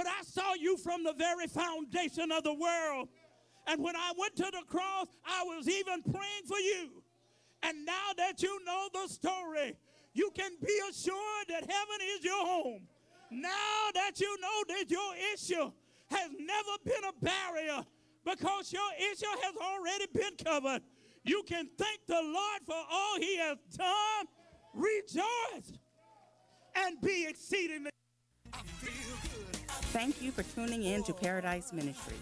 but I saw you from the very foundation of the world. And when I went to the cross, I was even praying for you. And now that you know the story, you can be assured that heaven is your home. Now that you know that your issue has never been a barrier because your issue has already been covered, you can thank the Lord for all he has done. Rejoice and be exceedingly. Thank you for tuning in to Paradise Ministry.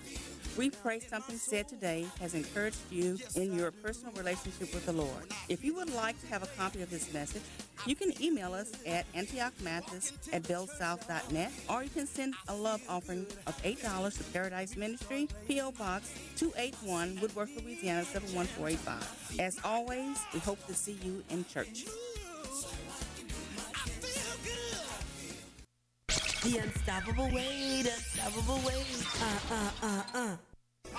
We pray something said today has encouraged you in your personal relationship with the Lord. If you would like to have a copy of this message, you can email us at antiochmathis at bellsouth.net or you can send a love offering of $8 to Paradise Ministry, P.O. Box 281, Woodworth, Louisiana 71485. As always, we hope to see you in church. The unstoppable weight, unstoppable weight. Uh, uh, uh, uh.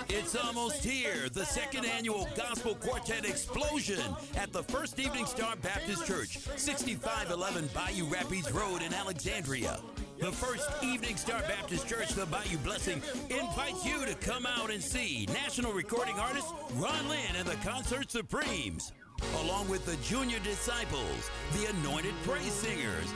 It's almost here, the second annual Gospel Quartet Explosion at the First Evening Star Baptist Church, 6511 Bayou Rapids Road in Alexandria. The First Evening Star Baptist Church, the Bayou Blessing, invites you to come out and see national recording artist Ron Lynn and the Concert Supremes, along with the Junior Disciples, the Anointed Praise Singers,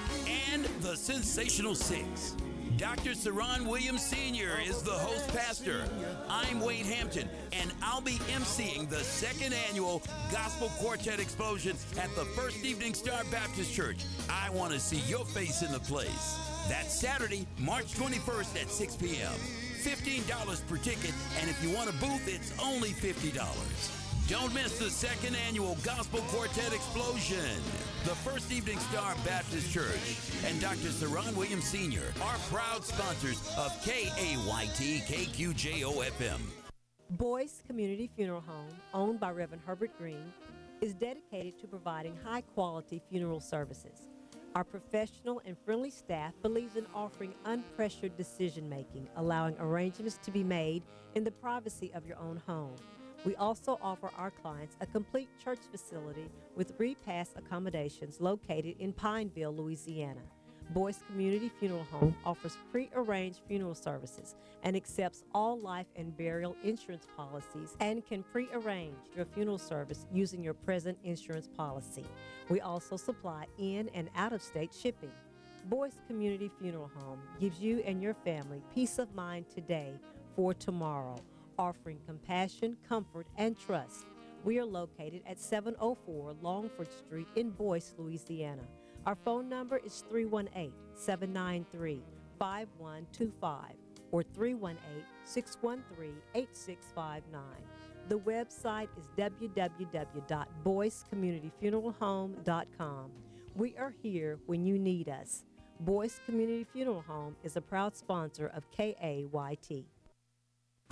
and the Sensational Six. Dr. Saron Williams Sr. is the host pastor. I'm Wade Hampton, and I'll be emceeing the second annual Gospel Quartet Explosion at the First Evening Star Baptist Church. I want to see your face in the place. That's Saturday, March 21st at 6 p.m. $15 per ticket, and if you want a booth, it's only $50. Don't miss the second annual Gospel Quartet Explosion. The First Evening Star Baptist Church and Dr. Saron Williams Sr. are proud sponsors of KAYT KQJO FM. Boyce Community Funeral Home, owned by Reverend Herbert Green, is dedicated to providing high quality funeral services. Our professional and friendly staff believes in offering unpressured decision making, allowing arrangements to be made in the privacy of your own home. We also offer our clients a complete church facility with repast accommodations located in Pineville, Louisiana. Boyce Community Funeral Home offers pre-arranged funeral services and accepts all life and burial insurance policies and can pre-arrange your funeral service using your present insurance policy. We also supply in and out-of-state shipping. Boyce Community Funeral Home gives you and your family peace of mind today for tomorrow offering compassion, comfort, and trust. We are located at 704 Longford Street in Boyce, Louisiana. Our phone number is 318 793 5125 or 318 613 8659. The website is www.boycecommunityfuneralhome.com. We are here when you need us. Boyce Community Funeral Home is a proud sponsor of KAYT.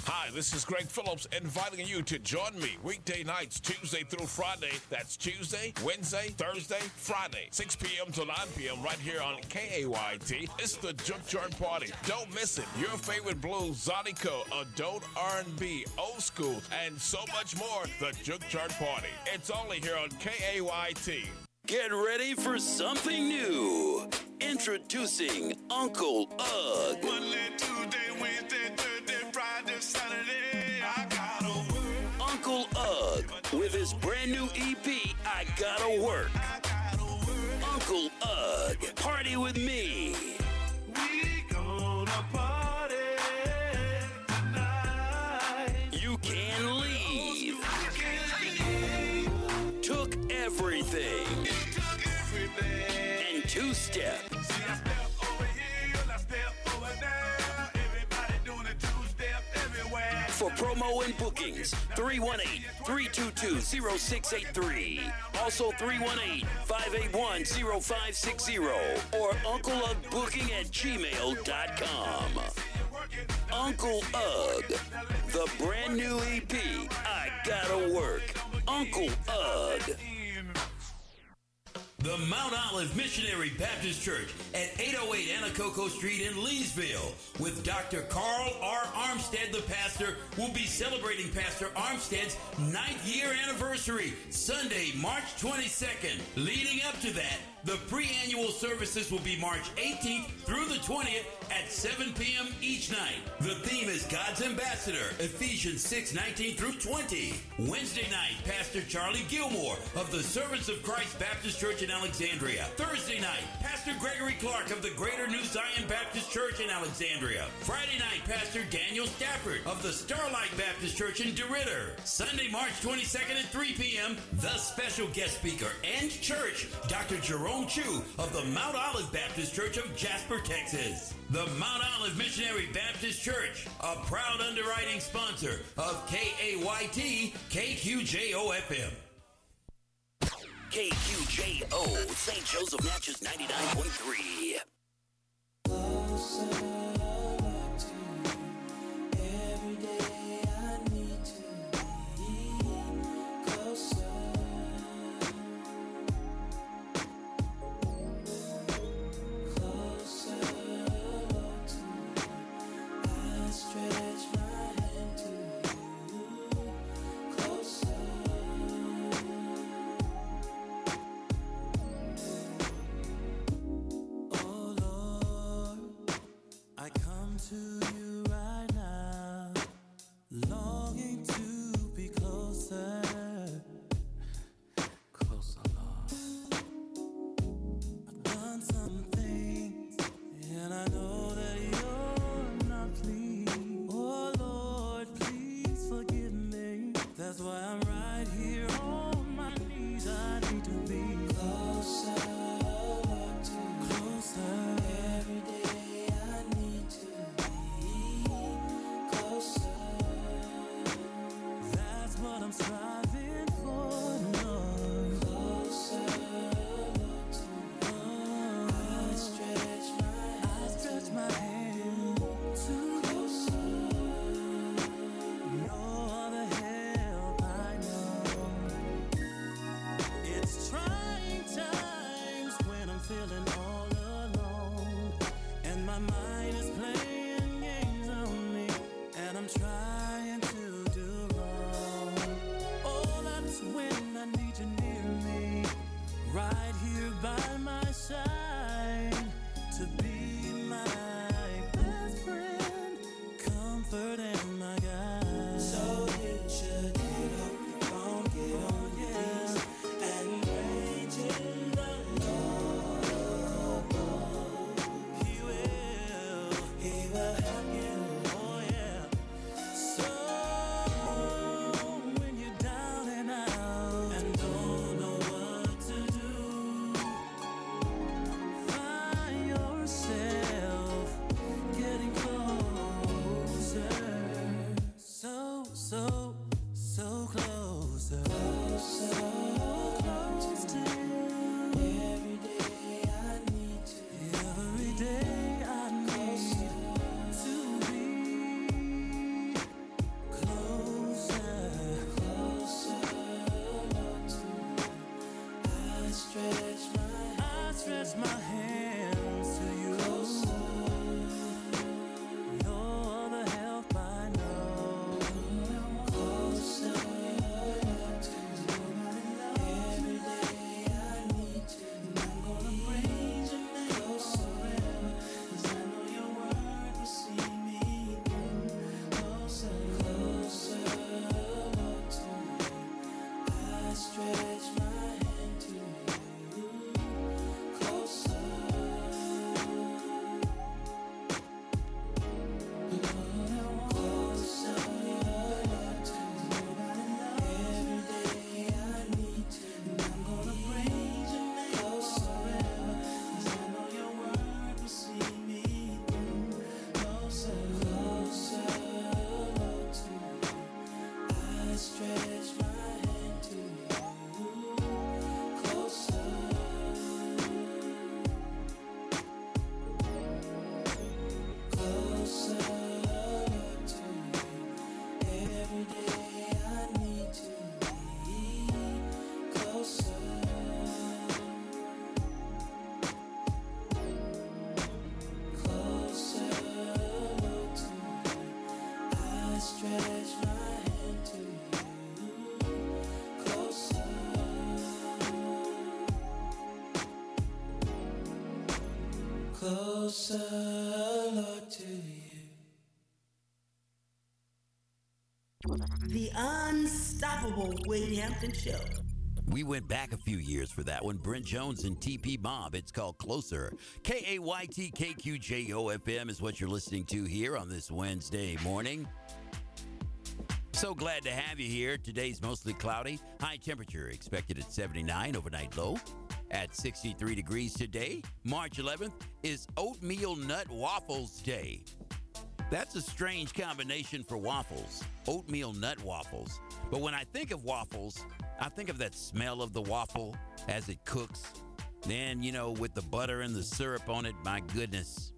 Hi, this is Greg Phillips inviting you to join me weekday nights, Tuesday through Friday. That's Tuesday, Wednesday, Thursday, Friday, 6 p.m. to 9 p.m. right here on KAYT. It's the Juke Joint Party. Don't miss it. Your favorite blues, Zydeco, adult R&B, old school, and so much more. The Juke Joint Party. It's only here on KAYT. Get ready for something new. Introducing Uncle Ugg. Monday, Tuesday, Wednesday, Thursday, Friday, Saturday. I gotta work. Uncle Ugg with his brand new EP, I Gotta Work. I gotta work. Uncle Ugg, party with me. We gonna party tonight. You can leave. You can leave. Took everything. Took everything. And two step. Bookings, 318 322 0683. Also 318 581 0560 or Uncle Ugg Booking at gmail.com. Uncle Ugg, the brand new EP, I Gotta Work. Uncle Ugg. The Mount Olive Missionary Baptist Church at 808 Anacoco Street in Leesville with Dr. Carl R. Armstead, the pastor, will be celebrating Pastor Armstead's ninth year anniversary Sunday, March 22nd. Leading up to that, the pre-annual services will be March 18th through the 20th at 7 p.m. each night. The theme is God's Ambassador, Ephesians 6, 19 through 20. Wednesday night, Pastor Charlie Gilmore of the Servants of Christ Baptist Church in Alexandria. Thursday night, Pastor Gregory Clark of the Greater New Zion Baptist Church in Alexandria. Friday night, Pastor Daniel Stafford of the Starlight Baptist Church in DeRidder. Sunday, March 22nd at 3 p.m., the special guest speaker and church, Dr. Jerome Chu of the Mount Olive Baptist Church of Jasper, Texas. The Mount Olive Missionary Baptist Church, a proud underwriting sponsor of KAYT KQJOFM. KQJO, St. Joseph Natchez 99.3. stretch my head. Wade Hampton Show. We went back a few years for that one. Brent Jones and T.P. Mobb. It's called Closer. K A Y T K Q J O F M is what you're listening to here on this Wednesday morning. So glad to have you here. Today's mostly cloudy. High temperature expected at 79, overnight low at 63 degrees today. March 11th is Oatmeal Nut Waffles Day. That's a strange combination for waffles. Oatmeal nut waffles. But when I think of waffles, I think of that smell of the waffle as it cooks. Then, you know, with the butter and the syrup on it, my goodness.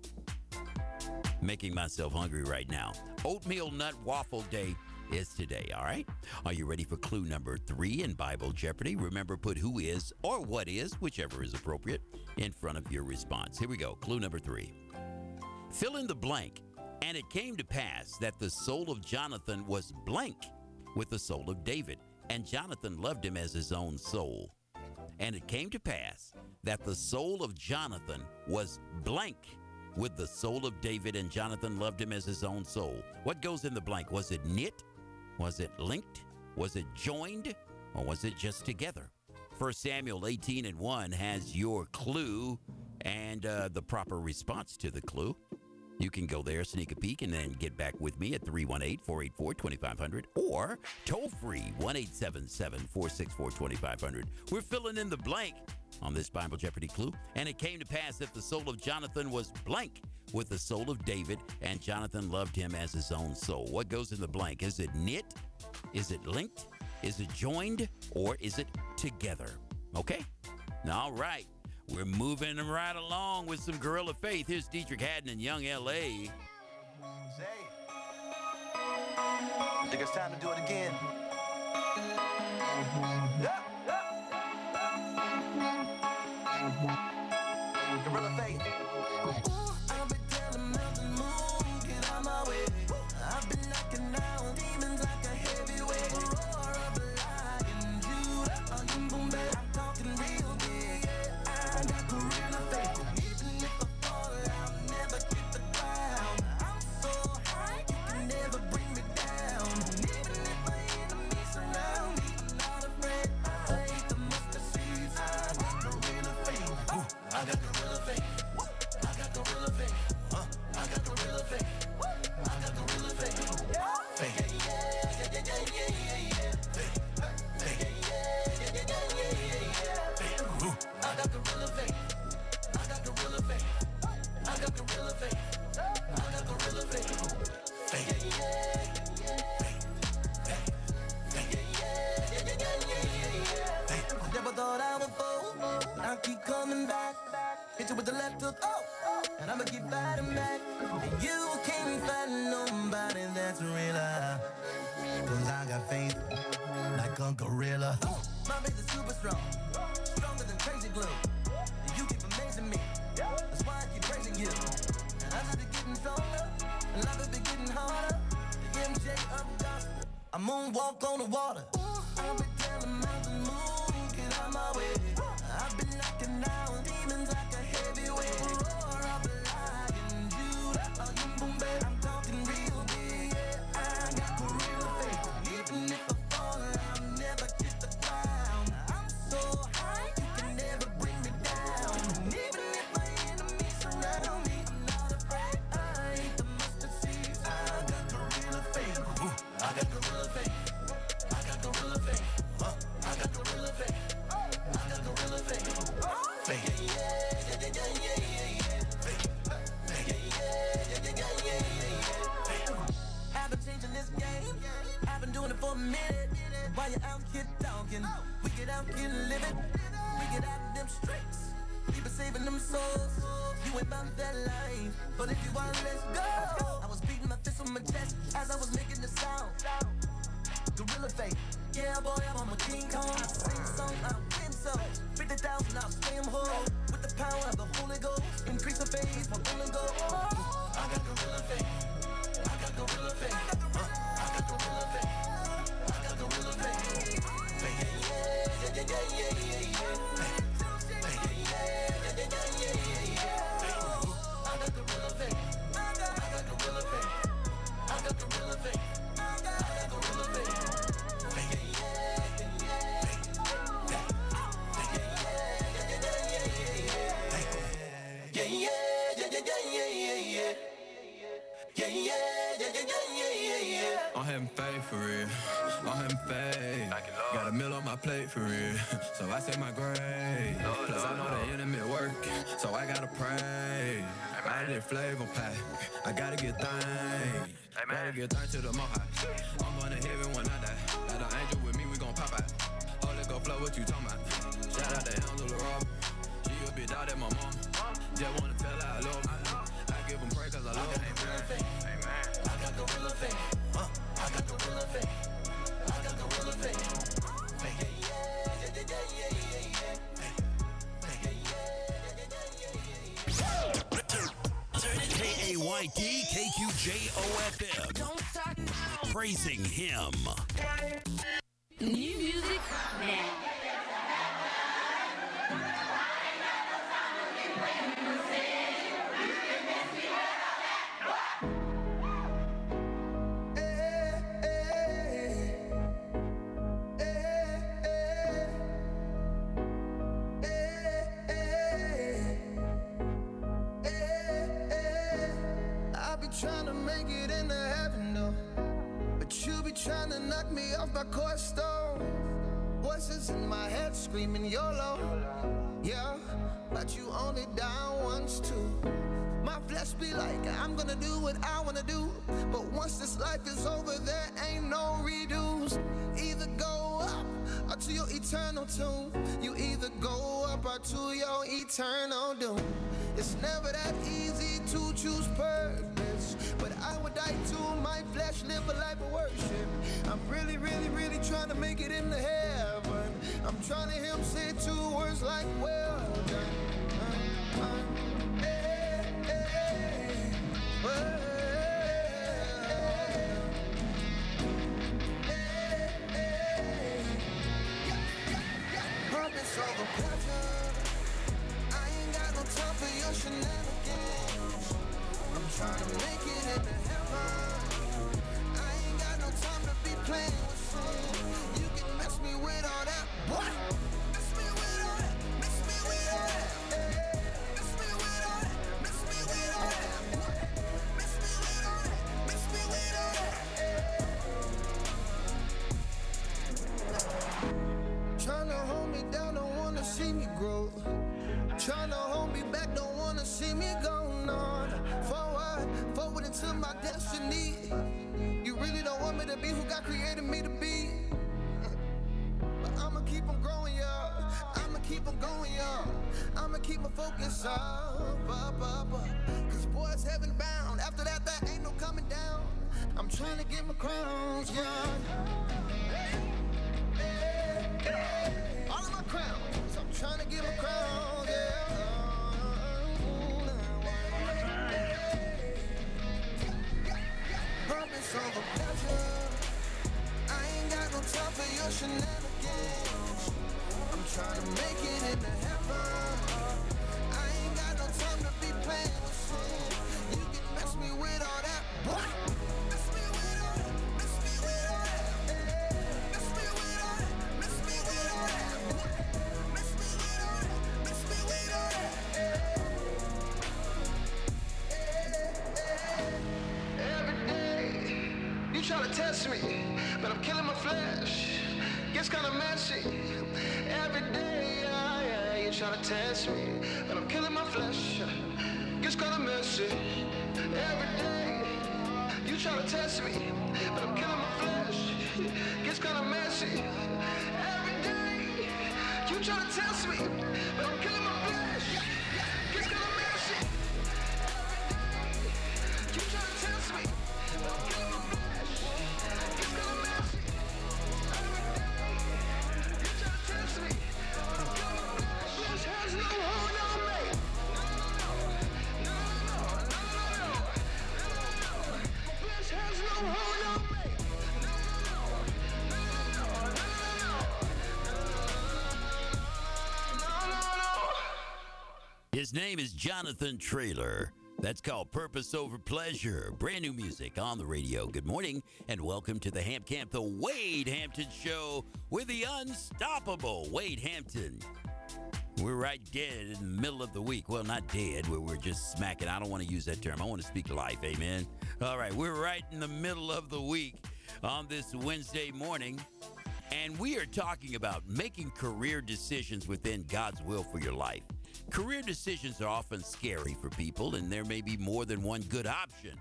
Making myself hungry right now. Oatmeal Nut Waffle Day is today, all right? Are you ready for clue number three in Bible Jeopardy? Remember, put who is or what is, whichever is appropriate, in front of your response. Here we go. Clue number three. Fill in the blank. And it came to pass that the soul of Jonathan was blank with the soul of David, and Jonathan loved him as his own soul. And it came to pass that the soul of Jonathan was blank with the soul of David, and Jonathan loved him as his own soul. What goes in the blank? Was it knit? Was it linked? Was it joined? Or was it just together? 1 Samuel 18 and 1 has your clue and uh, the proper response to the clue. You can go there, sneak a peek, and then get back with me at 318 484 2500 or toll free 1 877 464 2500. We're filling in the blank on this Bible Jeopardy clue. And it came to pass that the soul of Jonathan was blank with the soul of David, and Jonathan loved him as his own soul. What goes in the blank? Is it knit? Is it linked? Is it joined? Or is it together? Okay? All right. We're moving them right along with some Gorilla Faith. Here's Deitrick Haddon and Young LA. I think it's time to do it again. Gorilla Faith. Keep back. Hit you with the left hook, oh, and I'ma keep fighting back. And you can't find nobody that's realer. Cause I got faith like a gorilla. My faith is super strong, stronger than crazy glue. And you keep amazing me, that's why I keep praising you. And I just be getting stronger, and life will be getting harder. The MJ of gospel, I moonwalk on the water. I've been telling I got gorilla faith. I Did flavor pack. I gotta get thanks. Gotta get thanks to the High. I'm going to heaven when I die. Got an angel with me, we gon' pop out. Holy go flow, what you talking about? Shout out to Angela Rob. She a bitch out at my mom. Just wanna tell her I love her. I give them praise cause I love her. I got gorilla faith. Uh, I got gorilla faith. I KQJOFM. Praising Him. New music now. Screaming YOLO. Yeah, but you only down once too. My flesh be like, I'm gonna do what I wanna do. But once this life is over, there ain't no redos. Either go up or to your eternal tomb. You either go up or to your eternal doom. It's never that easy to choose purpose. But I would die to my flesh, live a life of worship. I'm really, really, really trying to make it into heaven. I'm trying to him say two words like, well done. I ain't got no time for your. I'm trying to make it into heaven. I ain't got no time to be playing keep my focus up, up, up, up. Cause boy, it's heaven bound. After that, there ain't no coming down. I'm trying to get my crowns, me, but I'm killing my flesh. Gets kinda messy. Every day, yeah, yeah, you try to test me, but I'm killing my flesh. Gets kinda messy. Every day, you try to test me, but I'm killing my flesh. Gets kinda messy. Every day, you try to test me, but I'm killing my His name is Jonathan Traylor. That's called Purpose Over Pleasure. Brand new music on the radio. Good morning and welcome to the Hamp Camp, the Wade Hampton Show with the unstoppable Wade Hampton. We're right dead in the middle of the week. Well, not dead, where we're just smacking. I don't want to use that term. I want to speak life. Amen. All right, we're right in the middle of the week on this Wednesday morning, and we are talking about making career decisions within God's will for your life. Career decisions are often scary for people, and there may be more than one good option.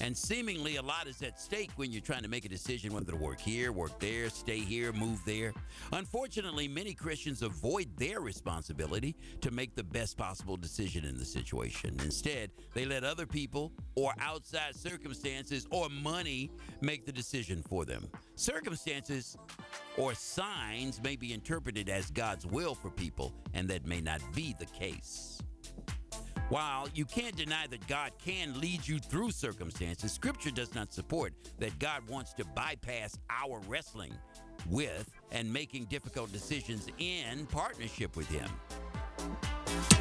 And seemingly a lot is at stake when you're trying to make a decision whether to work here, work there, stay here, move there. Unfortunately, many Christians avoid their responsibility to make the best possible decision in the situation. Instead, they let other people or outside circumstances or money make the decision for them. Circumstances or signs may be interpreted as God's will for people, and that may not be the case. While you can't deny that God can lead you through circumstances, Scripture does not support that God wants to bypass our wrestling with and making difficult decisions in partnership with Him.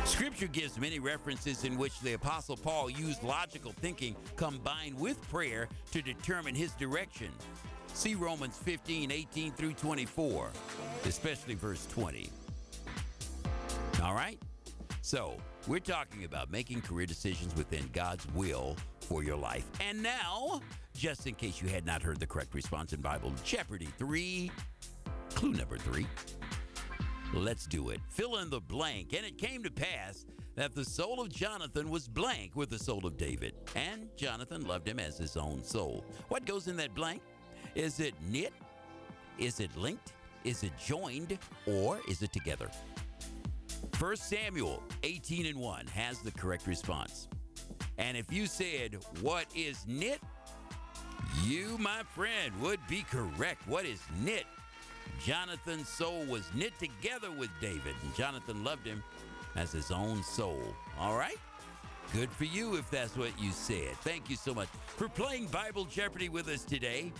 Scripture gives many references in which the Apostle Paul used logical thinking combined with prayer to determine his direction. See Romans 15, 18 through 24, especially verse 20. All right? So, we're talking about making career decisions within God's will for your life. And now, just in case you had not heard the correct response in Bible Jeopardy 3, clue number 3. Let's do it. Fill in the blank. And it came to pass that the soul of Jonathan was blank with the soul of David, and Jonathan loved him as his own soul. What goes in that blank? Is it knit? Is it linked? Is it joined? Or is it together? 1 Samuel 18 and 1 has the correct response. And if you said, What is knit? You, my friend, would be correct. What is knit? Jonathan's soul was knit together with David, and Jonathan loved him as his own soul. All right? Good for you if that's what you said. Thank you so much for playing Bible Jeopardy with us today.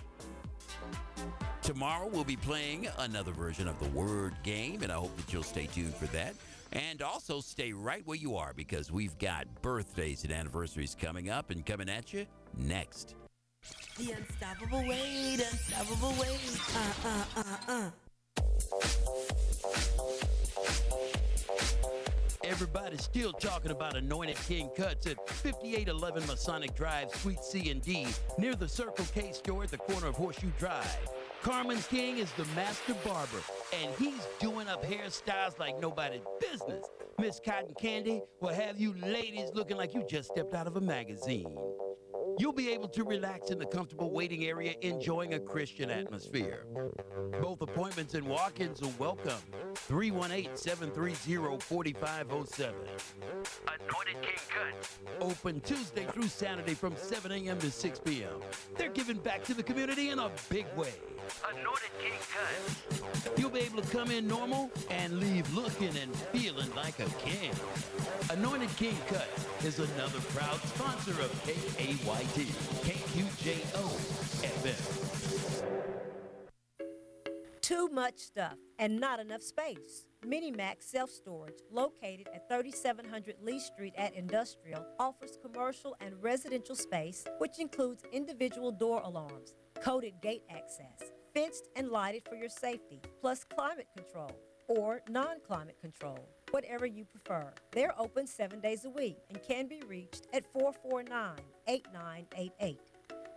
Tomorrow we'll be playing another version of the word game, and I hope that you'll stay tuned for that. And also stay right where you are because we've got birthdays and anniversaries coming up and coming at you next. The unstoppable weight, unstoppable weight. Uh, uh, uh, uh. Everybody's still talking about Anointed King Cuts at 5811 Masonic Drive, Suite C and D, near the Circle K store at the corner of Horseshoe Drive. Carmen King is the master barber, and he's doing up hairstyles like nobody's business. Miss Cotton Candy will have you ladies looking like you just stepped out of a magazine. You'll be able to relax in the comfortable waiting area, enjoying a Christian atmosphere. Both appointments and walk ins are welcome. 318 730 4507. Anointed King. Open Tuesday through Saturday from 7 a.m. to 6 p.m. They're giving back to the community in a big way. Anointed King. You'll be able to come in normal and leave looking and feeling like a king. Anointed King Cut is another proud sponsor of KAYT, KQJO FM. Too much stuff and not enough space. Minimax Self Storage, located at 3700 Lee Street at Industrial, offers commercial and residential space, which includes individual door alarms, coded gate access, fenced and lighted for your safety, plus climate control or non climate control, whatever you prefer. They're open seven days a week and can be reached at 449 8988.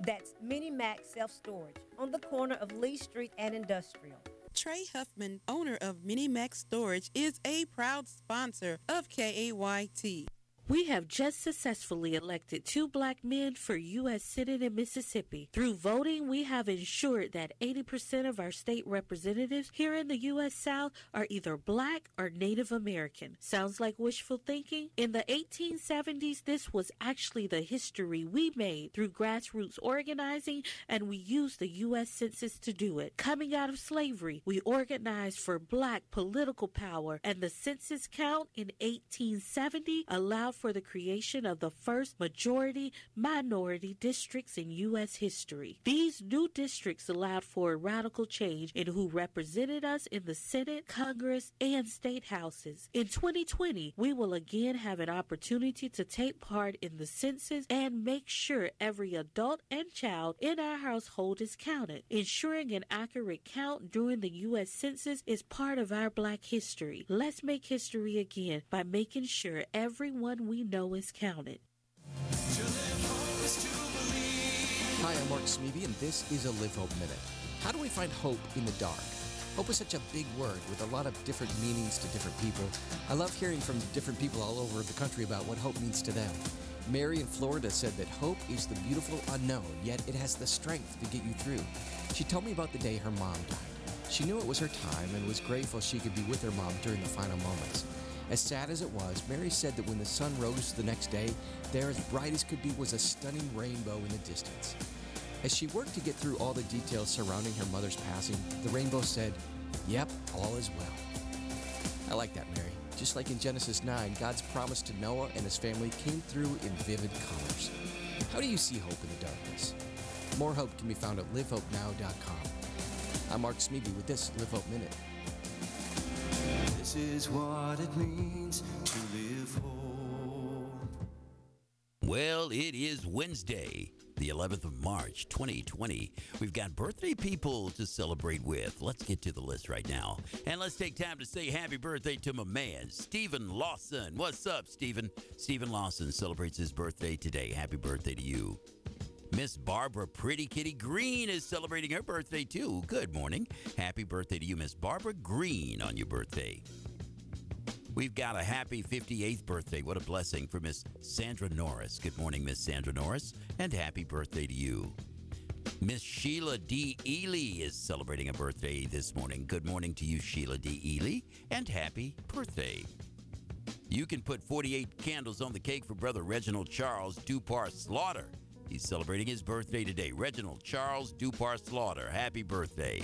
That's Mini Max Self Storage on the corner of Lee Street and Industrial. Trey Huffman, owner of Mini Max Storage, is a proud sponsor of KAYT. We have just successfully elected two black men for U.S. Senate in Mississippi. Through voting, we have ensured that 80% of our state representatives here in the U.S. South are either black or Native American. Sounds like wishful thinking? In the 1870s, this was actually the history we made through grassroots organizing, and we used the U.S. Census to do it. Coming out of slavery, we organized for black political power, and the census count in 1870 allowed for the creation of the first majority minority districts in U.S. history. These new districts allowed for a radical change in who represented us in the Senate, Congress, and state houses. In 2020, we will again have an opportunity to take part in the census and make sure every adult and child in our household is counted. Ensuring an accurate count during the U.S. Census is part of our Black history. Let's make history again by making sure everyone we know is counted. Hi, I'm Mark Smeby, and this is a Live Hope Minute. How do we find hope in the dark? Hope is such a big word with a lot of different meanings to different people. I love hearing from different people all over the country about what hope means to them. Mary in Florida said that hope is the beautiful unknown, yet it has the strength to get you through. She told me about the day her mom died. She knew it was her time and was grateful she could be with her mom during the final moments. As sad as it was, Mary said that when the sun rose the next day, there, as bright as could be, was a stunning rainbow in the distance. As she worked to get through all the details surrounding her mother's passing, the rainbow said, Yep, all is well. I like that, Mary. Just like in Genesis 9, God's promise to Noah and his family came through in vivid colors. How do you see hope in the darkness? More hope can be found at livehopenow.com. I'm Mark Smeby with this Live Hope Minute. This is what it means to live whole. Well, it is Wednesday, the 11th of March, 2020. We've got birthday people to celebrate with. Let's get to the list right now. And let's take time to say happy birthday to my man, Stephen Lawson. What's up, Stephen? Stephen Lawson celebrates his birthday today. Happy birthday to you. Miss Barbara Pretty Kitty Green is celebrating her birthday too. Good morning. Happy birthday to you, Miss Barbara Green, on your birthday. We've got a happy 58th birthday. What a blessing for Miss Sandra Norris. Good morning, Miss Sandra Norris, and happy birthday to you. Miss Sheila D. Ely is celebrating a birthday this morning. Good morning to you, Sheila D. Ely, and happy birthday. You can put 48 candles on the cake for Brother Reginald Charles Dupar Slaughter. He's celebrating his birthday today. Reginald Charles Dupar Slaughter. Happy birthday.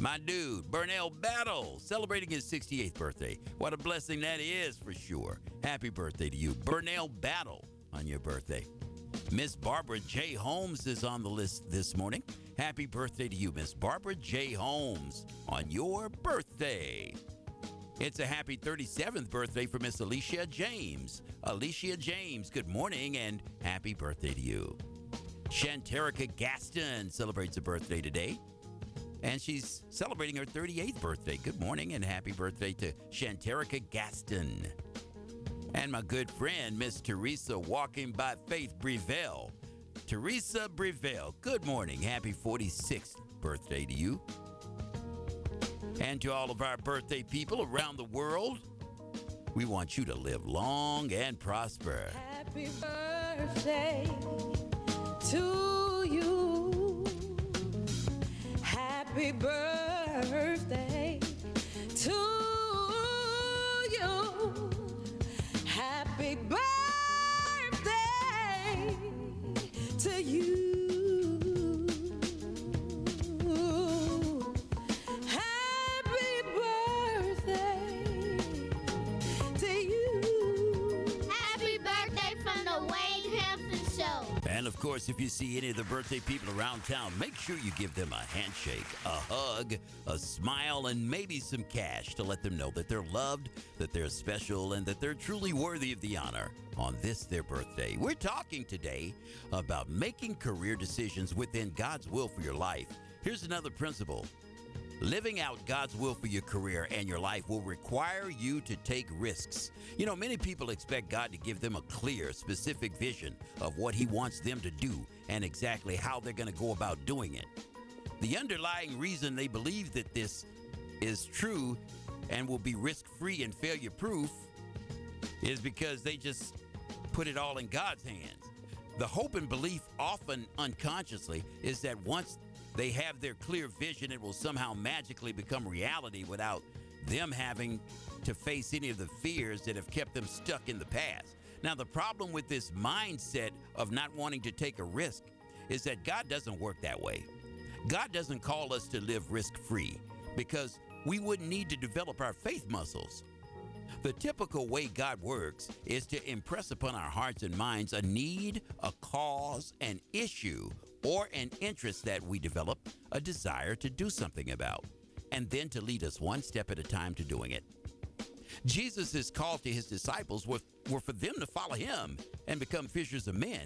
My dude, Burnell Battle, celebrating his 68th birthday. What a blessing that is for sure. Happy birthday to you, Burnell Battle, on your birthday. Miss Barbara J. Holmes is on the list this morning. Happy birthday to you, Miss Barbara J. Holmes, on your birthday. It's a happy 37th birthday for Miss Alicia James. Alicia James, good morning and happy birthday to you. Shanterica Gaston celebrates a birthday today. And she's celebrating her 38th birthday. Good morning and happy birthday to Shanterica Gaston. And my good friend, Miss Teresa Walking by Faith Breville. Teresa Breville, good morning. Happy 46th birthday to you. And to all of our birthday people around the world, we want you to live long and prosper. Happy birthday to you. Happy birthday course, if you see any of the birthday people around town, make sure you give them a handshake, a hug, a smile, and maybe some cash to let them know that they're loved, that they're special, and that they're truly worthy of the honor on this, their birthday. We're talking today about making career decisions within God's will for your life. Here's another principle Living out God's will for your career and your life will require you to take risks. You know, many people expect God to give them a clear, specific vision of what He wants them to do and exactly how they're going to go about doing it. The underlying reason they believe that this is true and will be risk free and failure proof is because they just put it all in God's hands. The hope and belief, often unconsciously, is that once they have their clear vision, it will somehow magically become reality without them having to face any of the fears that have kept them stuck in the past. Now, the problem with this mindset of not wanting to take a risk is that God doesn't work that way. God doesn't call us to live risk free because we wouldn't need to develop our faith muscles. The typical way God works is to impress upon our hearts and minds a need, a cause, an issue, or an interest that we develop, a desire to do something about, and then to lead us one step at a time to doing it. Jesus' call to his disciples were, were for them to follow him and become fishers of men.